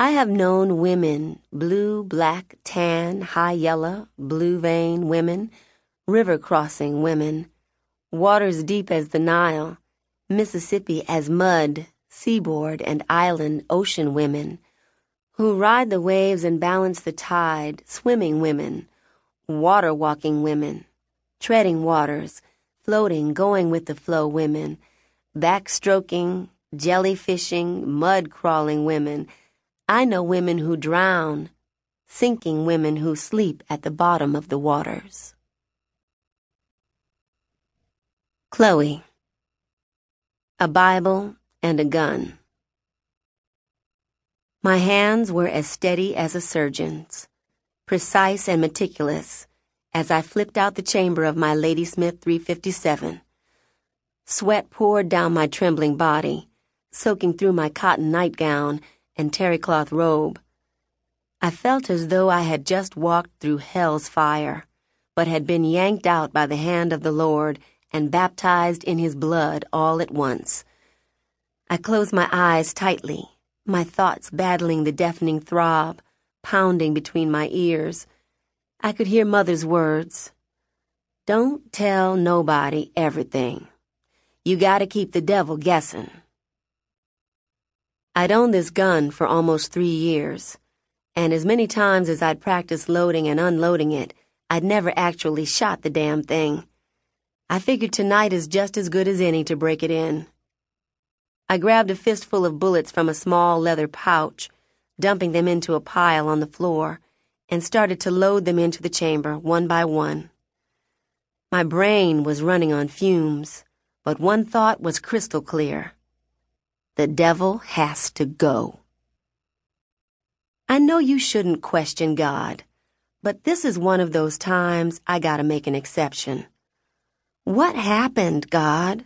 I have known women, blue, black, tan, high yellow, blue vein women, river crossing women, waters deep as the Nile, Mississippi as mud, seaboard and island ocean women, who ride the waves and balance the tide, swimming women, water walking women, treading waters, floating, going with the flow women, backstroking, jellyfishing, mud crawling women. I know women who drown, sinking women who sleep at the bottom of the waters. Chloe. A Bible and a gun. My hands were as steady as a surgeon's, precise and meticulous, as I flipped out the chamber of my Ladysmith 357. Sweat poured down my trembling body, soaking through my cotton nightgown and terrycloth robe. I felt as though I had just walked through hell's fire, but had been yanked out by the hand of the Lord and baptized in his blood all at once. I closed my eyes tightly, my thoughts battling the deafening throb, pounding between my ears. I could hear Mother's words. Don't tell nobody everything. You gotta keep the devil guessing. I'd owned this gun for almost three years, and as many times as I'd practiced loading and unloading it, I'd never actually shot the damn thing. I figured tonight is just as good as any to break it in. I grabbed a fistful of bullets from a small leather pouch, dumping them into a pile on the floor, and started to load them into the chamber one by one. My brain was running on fumes, but one thought was crystal clear. The devil has to go. I know you shouldn't question God, but this is one of those times I gotta make an exception. What happened, God?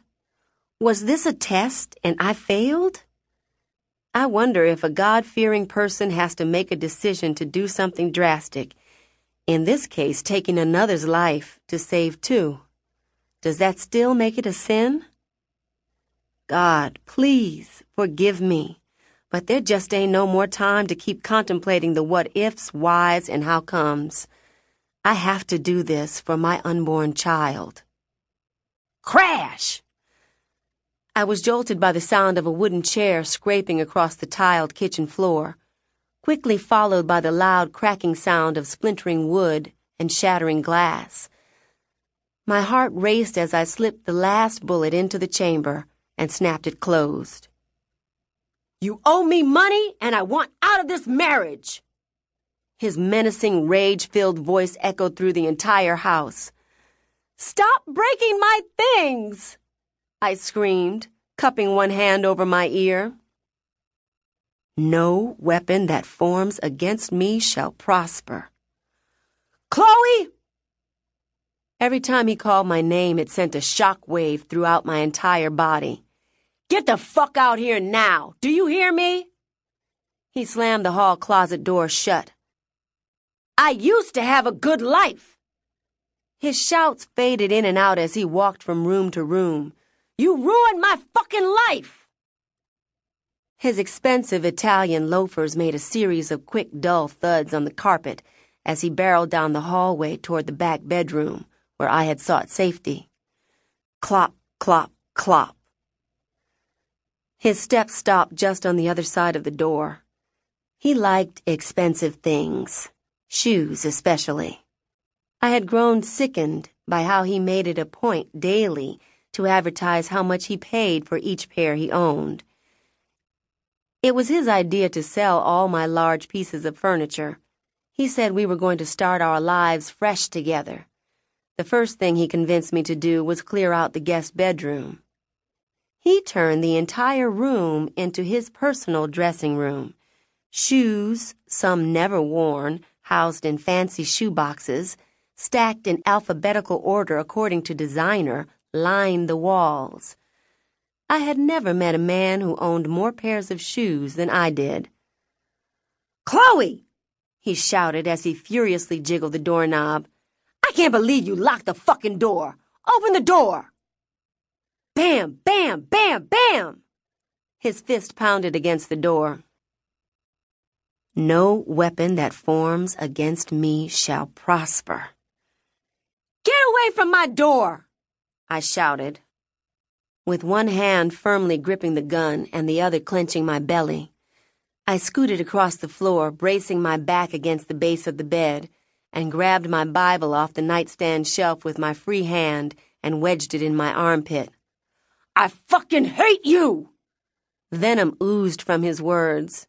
Was this a test and I failed? I wonder if a God fearing person has to make a decision to do something drastic, in this case, taking another's life to save two. Does that still make it a sin? God, please forgive me, but there just ain't no more time to keep contemplating the what ifs, whys, and how comes. I have to do this for my unborn child. Crash! I was jolted by the sound of a wooden chair scraping across the tiled kitchen floor, quickly followed by the loud cracking sound of splintering wood and shattering glass. My heart raced as I slipped the last bullet into the chamber and snapped it closed. You owe me money, and I want out of this marriage! His menacing, rage filled voice echoed through the entire house. Stop breaking my things! I screamed, cupping one hand over my ear. No weapon that forms against me shall prosper. Chloe! Every time he called my name, it sent a shock wave throughout my entire body. Get the fuck out here now! Do you hear me? He slammed the hall closet door shut. I used to have a good life. His shouts faded in and out as he walked from room to room. You ruined my fucking life! His expensive Italian loafers made a series of quick, dull thuds on the carpet as he barreled down the hallway toward the back bedroom where I had sought safety. Clop, clop, clop. His steps stopped just on the other side of the door. He liked expensive things, shoes especially. I had grown sickened by how he made it a point daily to advertise how much he paid for each pair he owned. It was his idea to sell all my large pieces of furniture. He said we were going to start our lives fresh together. The first thing he convinced me to do was clear out the guest bedroom. He turned the entire room into his personal dressing room. Shoes, some never worn, housed in fancy shoe boxes, stacked in alphabetical order according to designer, lined the walls. I had never met a man who owned more pairs of shoes than I did. Chloe! he shouted as he furiously jiggled the doorknob. I can't believe you locked the fucking door! Open the door! Bam, bam, bam, bam! His fist pounded against the door. No weapon that forms against me shall prosper. Get away from my door! I shouted. With one hand firmly gripping the gun and the other clenching my belly, I scooted across the floor, bracing my back against the base of the bed, and grabbed my Bible off the nightstand shelf with my free hand and wedged it in my armpit. I fucking hate you! Venom oozed from his words.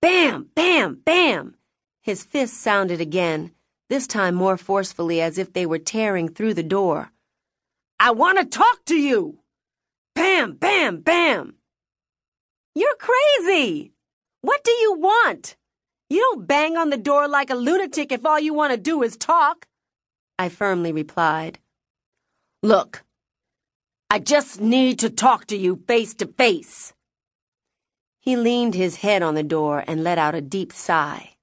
Bam! Bam! Bam! His fists sounded again, this time more forcefully as if they were tearing through the door. I want to talk to you! Bam! Bam! Bam! You're crazy! What do you want? You don't bang on the door like a lunatic if all you want to do is talk, I firmly replied. Look, I just need to talk to you face to face. He leaned his head on the door and let out a deep sigh.